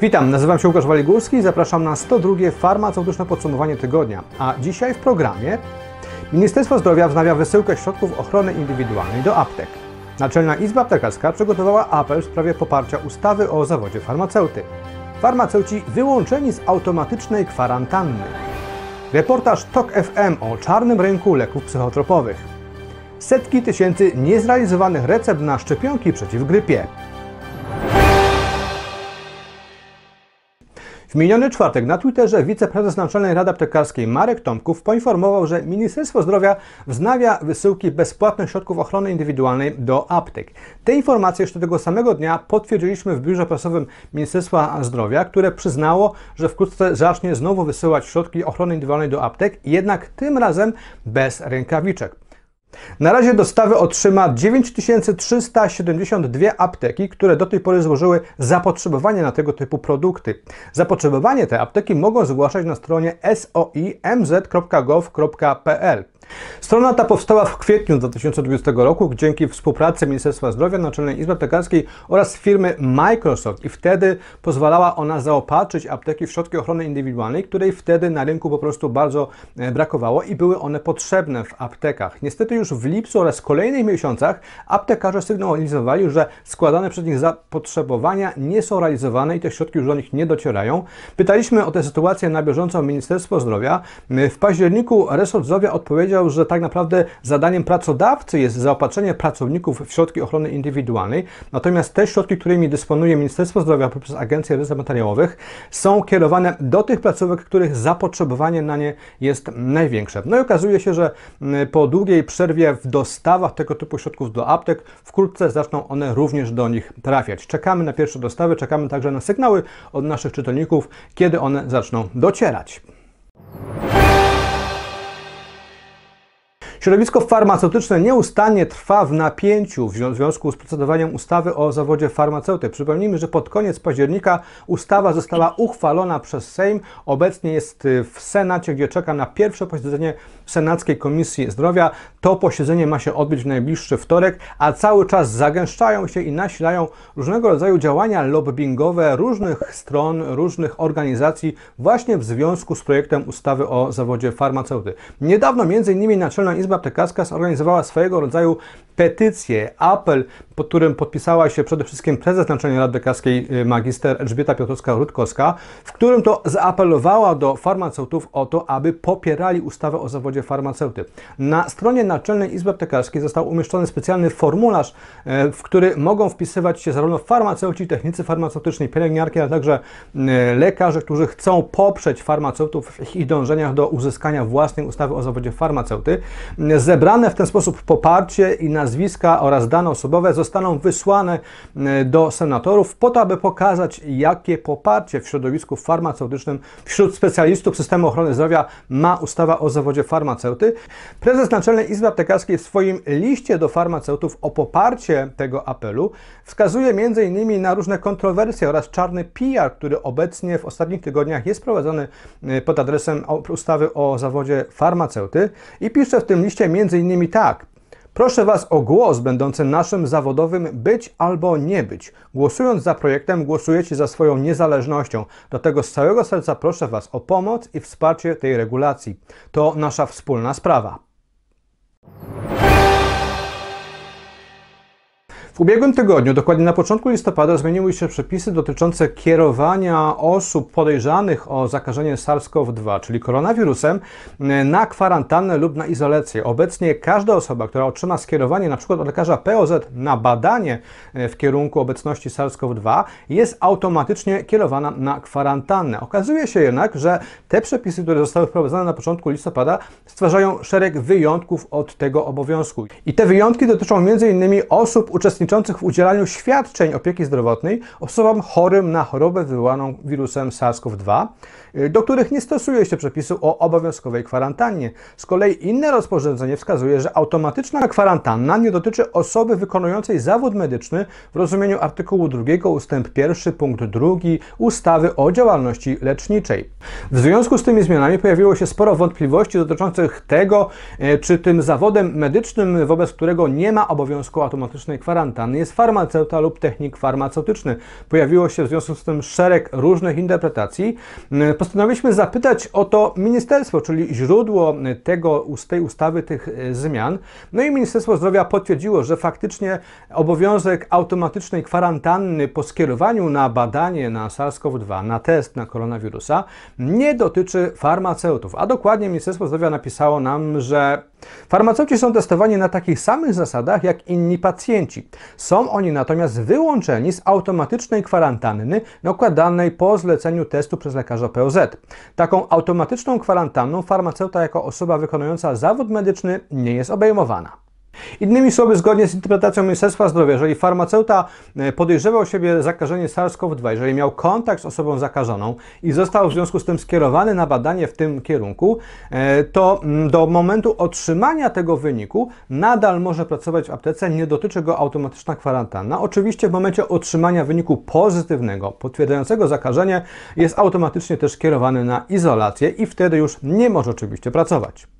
Witam, nazywam się Łukasz Waligórski i zapraszam na 102 farmaceutyczne podsumowanie tygodnia. A dzisiaj w programie Ministerstwo Zdrowia wznawia wysyłkę środków ochrony indywidualnej do aptek. Naczelna Izba Aptekarska przygotowała apel w sprawie poparcia ustawy o zawodzie farmaceuty. Farmaceuci wyłączeni z automatycznej kwarantanny. Reportaż TOK FM o czarnym rynku leków psychotropowych. Setki tysięcy niezrealizowanych recept na szczepionki przeciw grypie. Miniony czwartek na Twitterze wiceprezes Naczelnej Rady Aptekarskiej Marek Tomków poinformował, że Ministerstwo Zdrowia wznawia wysyłki bezpłatnych środków ochrony indywidualnej do aptek. Te informacje jeszcze tego samego dnia potwierdziliśmy w biurze prasowym Ministerstwa Zdrowia, które przyznało, że wkrótce zacznie znowu wysyłać środki ochrony indywidualnej do aptek, jednak tym razem bez rękawiczek. Na razie dostawy otrzyma 9372 apteki, które do tej pory złożyły zapotrzebowanie na tego typu produkty. Zapotrzebowanie te apteki mogą zgłaszać na stronie soimz.gov.pl. Strona ta powstała w kwietniu 2020 roku dzięki współpracy Ministerstwa Zdrowia, Naczelnej Izby Aptekarskiej oraz firmy Microsoft i wtedy pozwalała ona zaopatrzyć apteki w środki ochrony indywidualnej, której wtedy na rynku po prostu bardzo e, brakowało i były one potrzebne w aptekach. Niestety już w lipcu oraz kolejnych miesiącach aptekarze sygnalizowali, że składane przez nich zapotrzebowania nie są realizowane i te środki już do nich nie docierają. Pytaliśmy o tę sytuację na bieżąco Ministerstwo Zdrowia. W październiku resort zdrowia odpowiedział, powiedział, że tak naprawdę zadaniem pracodawcy jest zaopatrzenie pracowników w środki ochrony indywidualnej, natomiast te środki, którymi dysponuje Ministerstwo Zdrowia poprzez Agencję Rezerw Materiałowych, są kierowane do tych placówek, których zapotrzebowanie na nie jest największe. No i okazuje się, że mm, po długiej przerwie w dostawach tego typu środków do aptek, wkrótce zaczną one również do nich trafiać. Czekamy na pierwsze dostawy, czekamy także na sygnały od naszych czytelników, kiedy one zaczną docierać. Środowisko farmaceutyczne nieustannie trwa w napięciu w związku z procedowaniem ustawy o zawodzie farmaceuty. Przypomnijmy, że pod koniec października ustawa została uchwalona przez Sejm. Obecnie jest y, w Senacie, gdzie czeka na pierwsze posiedzenie Senackiej Komisji Zdrowia. To posiedzenie ma się odbyć w najbliższy wtorek, a cały czas zagęszczają się i nasilają różnego rodzaju działania lobbyingowe różnych stron, różnych organizacji właśnie w związku z projektem ustawy o zawodzie farmaceuty. Niedawno między innymi Naczelna Izba Aptekarska zorganizowała swojego rodzaju petycję, apel, pod którym podpisała się przede wszystkim prezes Naczelnej Rady Lekarskiej y, magister Elżbieta Piotrowska-Rutkowska, w którym to zaapelowała do farmaceutów o to, aby popierali ustawę o zawodzie farmaceuty. Na stronie Naczelnej Izby Aptekarskiej został umieszczony specjalny formularz, y, w który mogą wpisywać się zarówno farmaceuci, technicy farmaceutyczni, pielęgniarki, a także y, lekarze, którzy chcą poprzeć farmaceutów w ich dążeniach do uzyskania własnej ustawy o zawodzie farmaceuty. Zebrane w ten sposób poparcie i nazwiska oraz dane osobowe zostaną wysłane e, do senatorów po to, aby pokazać, jakie poparcie w środowisku farmaceutycznym wśród specjalistów systemu ochrony zdrowia ma ustawa o zawodzie farmaceuty. Prezes Naczelnej Izby Aptekarskiej w swoim liście do farmaceutów o poparcie tego apelu wskazuje m.in. na różne kontrowersje oraz czarny PR, który obecnie w ostatnich tygodniach jest prowadzony e, pod adresem ustawy o zawodzie farmaceuty i pisze w tym liście m.in. tak. Proszę Was o głos będący naszym zawodowym być albo nie być. Głosując za projektem, głosujecie za swoją niezależnością. Dlatego z całego serca proszę Was o pomoc i wsparcie tej regulacji. To nasza wspólna sprawa. W ubiegłym tygodniu, dokładnie na początku listopada, zmieniły się przepisy dotyczące kierowania osób podejrzanych o zakażenie SARS-CoV-2, czyli koronawirusem, na kwarantannę lub na izolację. Obecnie każda osoba, która otrzyma skierowanie np. od lekarza POZ na badanie e, w kierunku obecności SARS-CoV-2, jest automatycznie kierowana na kwarantannę. Okazuje się jednak, że te przepisy, które zostały wprowadzone na początku listopada, stwarzają szereg wyjątków od tego obowiązku. I te wyjątki dotyczą m.in. osób uczestniczących uczestniczących w udzielaniu świadczeń opieki zdrowotnej osobom chorym na chorobę wywołaną wirusem SARS-CoV-2, y, do których nie stosuje się przepisu o obowiązkowej kwarantannie. Z kolei inne rozporządzenie wskazuje, że automatyczna kwarantanna nie dotyczy osoby wykonującej zawód medyczny w rozumieniu artykułu 2 ustęp 1 punkt 2 ustawy o działalności leczniczej. W związku z tymi zmianami pojawiło się sporo wątpliwości dotyczących tego, y, czy tym zawodem medycznym, wobec którego nie ma obowiązku automatycznej kwarantanny, kwarantanny jest farmaceuta lub technik farmaceutyczny. Pojawiło się w związku z tym szereg różnych interpretacji. Postanowiliśmy zapytać o to ministerstwo, czyli źródło tego, z tej ustawy, tych zmian. No i Ministerstwo Zdrowia potwierdziło, że faktycznie obowiązek automatycznej kwarantanny po skierowaniu na badanie na SARS-CoV-2, na test na koronawirusa, nie dotyczy farmaceutów. A dokładnie Ministerstwo Zdrowia napisało nam, że farmaceuci są testowani na takich samych zasadach jak inni pacjenci. Są oni natomiast wyłączeni z automatycznej kwarantanny nakładanej po zleceniu testu przez lekarza POZ. Taką automatyczną kwarantanną farmaceuta jako osoba wykonująca zawód medyczny nie jest obejmowana. Innymi słowy, zgodnie z interpretacją Ministerstwa Zdrowia, jeżeli farmaceuta e, podejrzewał siebie zakażenie SARS-CoV-2, jeżeli miał kontakt z osobą zakażoną i został w związku z tym skierowany na badanie w tym kierunku, e, to mm, do momentu otrzymania tego wyniku nadal może pracować w aptece, nie dotyczy go automatyczna kwarantanna. Oczywiście w momencie otrzymania wyniku pozytywnego, potwierdzającego zakażenie, jest automatycznie też skierowany na izolację i wtedy już nie może oczywiście pracować.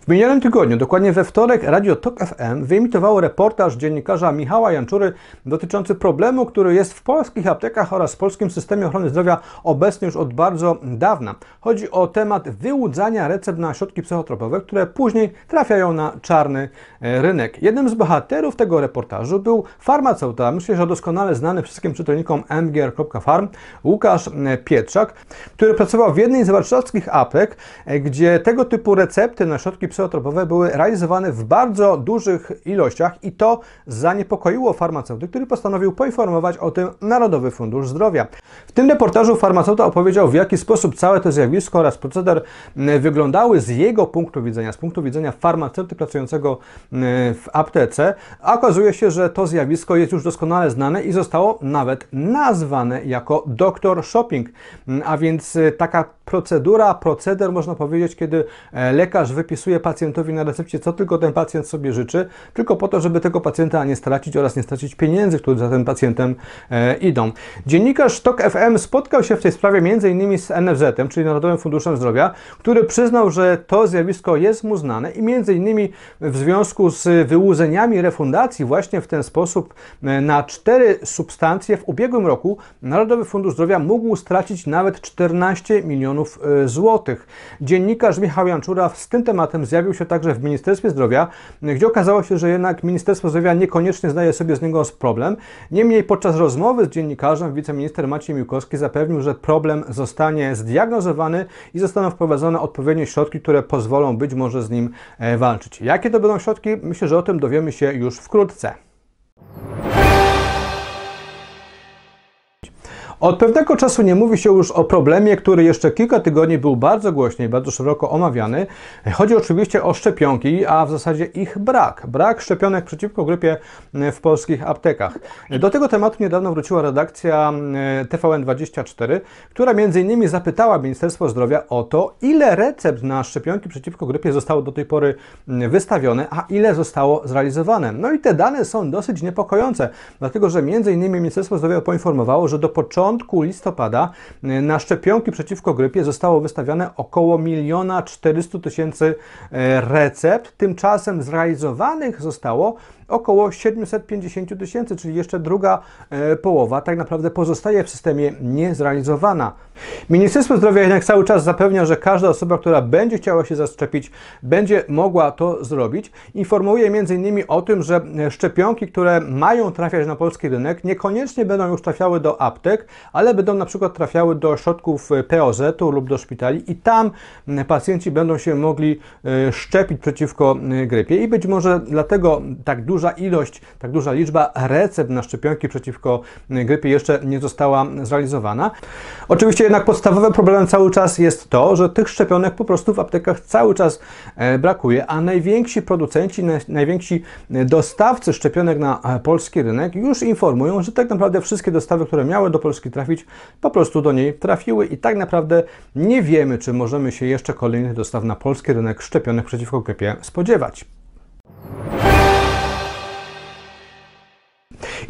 W minionym tygodniu, dokładnie we wtorek, Radio Tok FM wyemitowało reportaż dziennikarza Michała Janczury dotyczący problemu, który jest w polskich aptekach oraz w polskim systemie ochrony zdrowia obecny już od bardzo dawna. Chodzi o temat wyłudzania recept na środki psychotropowe, które później trafiają na czarny e, rynek. Jednym z bohaterów tego reportażu był farmaceuta, myślę, że doskonale znany wszystkim czytelnikom mgr.farm, Łukasz e, Pietrzak, który pracował w jednej z warszawskich aptek, e, gdzie tego typu recepty na środki psychotropowe były realizowane w bardzo dużych ilościach i to zaniepokoiło farmaceuty, który postanowił poinformować o tym Narodowy Fundusz Zdrowia. W tym reportażu farmaceuta opowiedział, w jaki sposób całe to zjawisko oraz proceder wyglądały z jego punktu widzenia, z punktu widzenia farmaceuty pracującego w aptece. Okazuje się, że to zjawisko jest już doskonale znane i zostało nawet nazwane jako doktor shopping, a więc taka procedura, proceder można powiedzieć, kiedy e, lekarz wypisuje pacjentowi na recepcie, co tylko ten pacjent sobie życzy, tylko po to, żeby tego pacjenta nie stracić oraz nie stracić pieniędzy, które za tym pacjentem e, idą. Dziennikarz TOK FM spotkał się w tej sprawie m.in. z NFZ-em, czyli Narodowym Funduszem Zdrowia, który przyznał, że to zjawisko jest mu znane i m.in. w związku z wyłudzeniami refundacji właśnie w ten sposób e, na cztery substancje w ubiegłym roku Narodowy Fundusz Zdrowia mógł stracić nawet 14 milionów e, złotych. Dziennikarz Michał Janczura z tym tematem zjawił się także w Ministerstwie Zdrowia, gdzie okazało się, że jednak Ministerstwo Zdrowia niekoniecznie zdaje sobie z niego problem. Niemniej podczas rozmowy z dziennikarzem wiceminister Maciej Miłkowski zapewnił, że problem zostanie zdiagnozowany i zostaną wprowadzone odpowiednie środki, które pozwolą być może z nim e, walczyć. Jakie to będą środki? Myślę, że o tym dowiemy się już wkrótce. Od pewnego czasu nie mówi się już o problemie, który jeszcze kilka tygodni był bardzo głośny i bardzo szeroko omawiany. Chodzi oczywiście o szczepionki, a w zasadzie ich brak. Brak szczepionek przeciwko grypie w polskich aptekach. Do tego tematu niedawno wróciła redakcja e, TVN24, która innymi zapytała Ministerstwo Zdrowia o to, ile recept na szczepionki przeciwko grypie zostało do tej pory wystawione, a ile zostało zrealizowane. No i te dane są dosyć niepokojące, dlatego że innymi Ministerstwo Zdrowia poinformowało, że do początku początku listopada y, na szczepionki przeciwko grypie zostało wystawione około 1 400 tysięcy y, recept. Tymczasem zrealizowanych zostało około 750 tysięcy, czyli jeszcze druga e, połowa tak naprawdę pozostaje w systemie niezrealizowana. Ministerstwo Zdrowia jednak cały czas zapewnia, że każda osoba, która będzie chciała się zaszczepić, będzie mogła to zrobić. Informuje m.in. o tym, że szczepionki, które mają trafiać na polski rynek, niekoniecznie będą już trafiały do aptek, ale będą na przykład trafiały do ośrodków POZ-u lub do szpitali i tam pacjenci będą się mogli e, szczepić przeciwko e, grypie i być może dlatego tak duża ilość, tak duża liczba recept na szczepionki przeciwko grypie jeszcze nie została zrealizowana. Oczywiście jednak podstawowym problemem cały czas jest to, że tych szczepionek po prostu w aptekach cały czas e, brakuje, a najwięksi producenci, najwięksi dostawcy szczepionek na e, polski rynek już informują, że tak naprawdę wszystkie dostawy, które miały do Polski trafić, po prostu do niej trafiły i tak naprawdę nie wiemy, czy możemy się jeszcze kolejnych dostaw na polski rynek szczepionek przeciwko grypie spodziewać.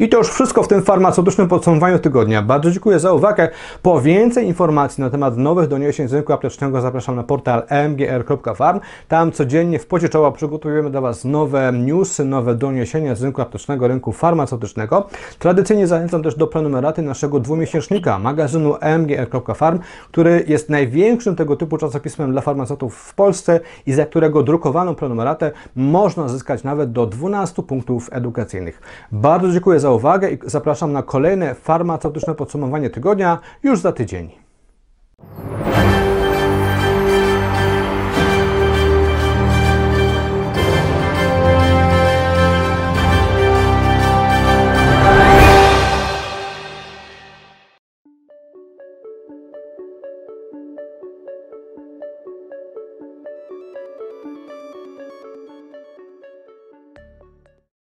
I to już wszystko w tym farmaceutycznym podsumowaniu tygodnia. Bardzo dziękuję za uwagę. Po więcej informacji na temat nowych doniesień z rynku aptecznego zapraszam na portal mgr.farm. Tam codziennie w pocie czoła przygotowujemy dla Was nowe newsy, nowe doniesienia z rynku aptecznego, rynku farmaceutycznego. Tradycyjnie zachęcam też do prenumeraty naszego dwumiesięcznika magazynu mgr.farm, który jest największym tego typu czasopismem dla farmaceutów w Polsce i za którego drukowaną prenumeratę można zyskać nawet do 12 punktów edukacyjnych. Bardzo dziękuję uwagę i zapraszam na kolejne farmaceutyczne podsumowanie tygodnia już za tydzień.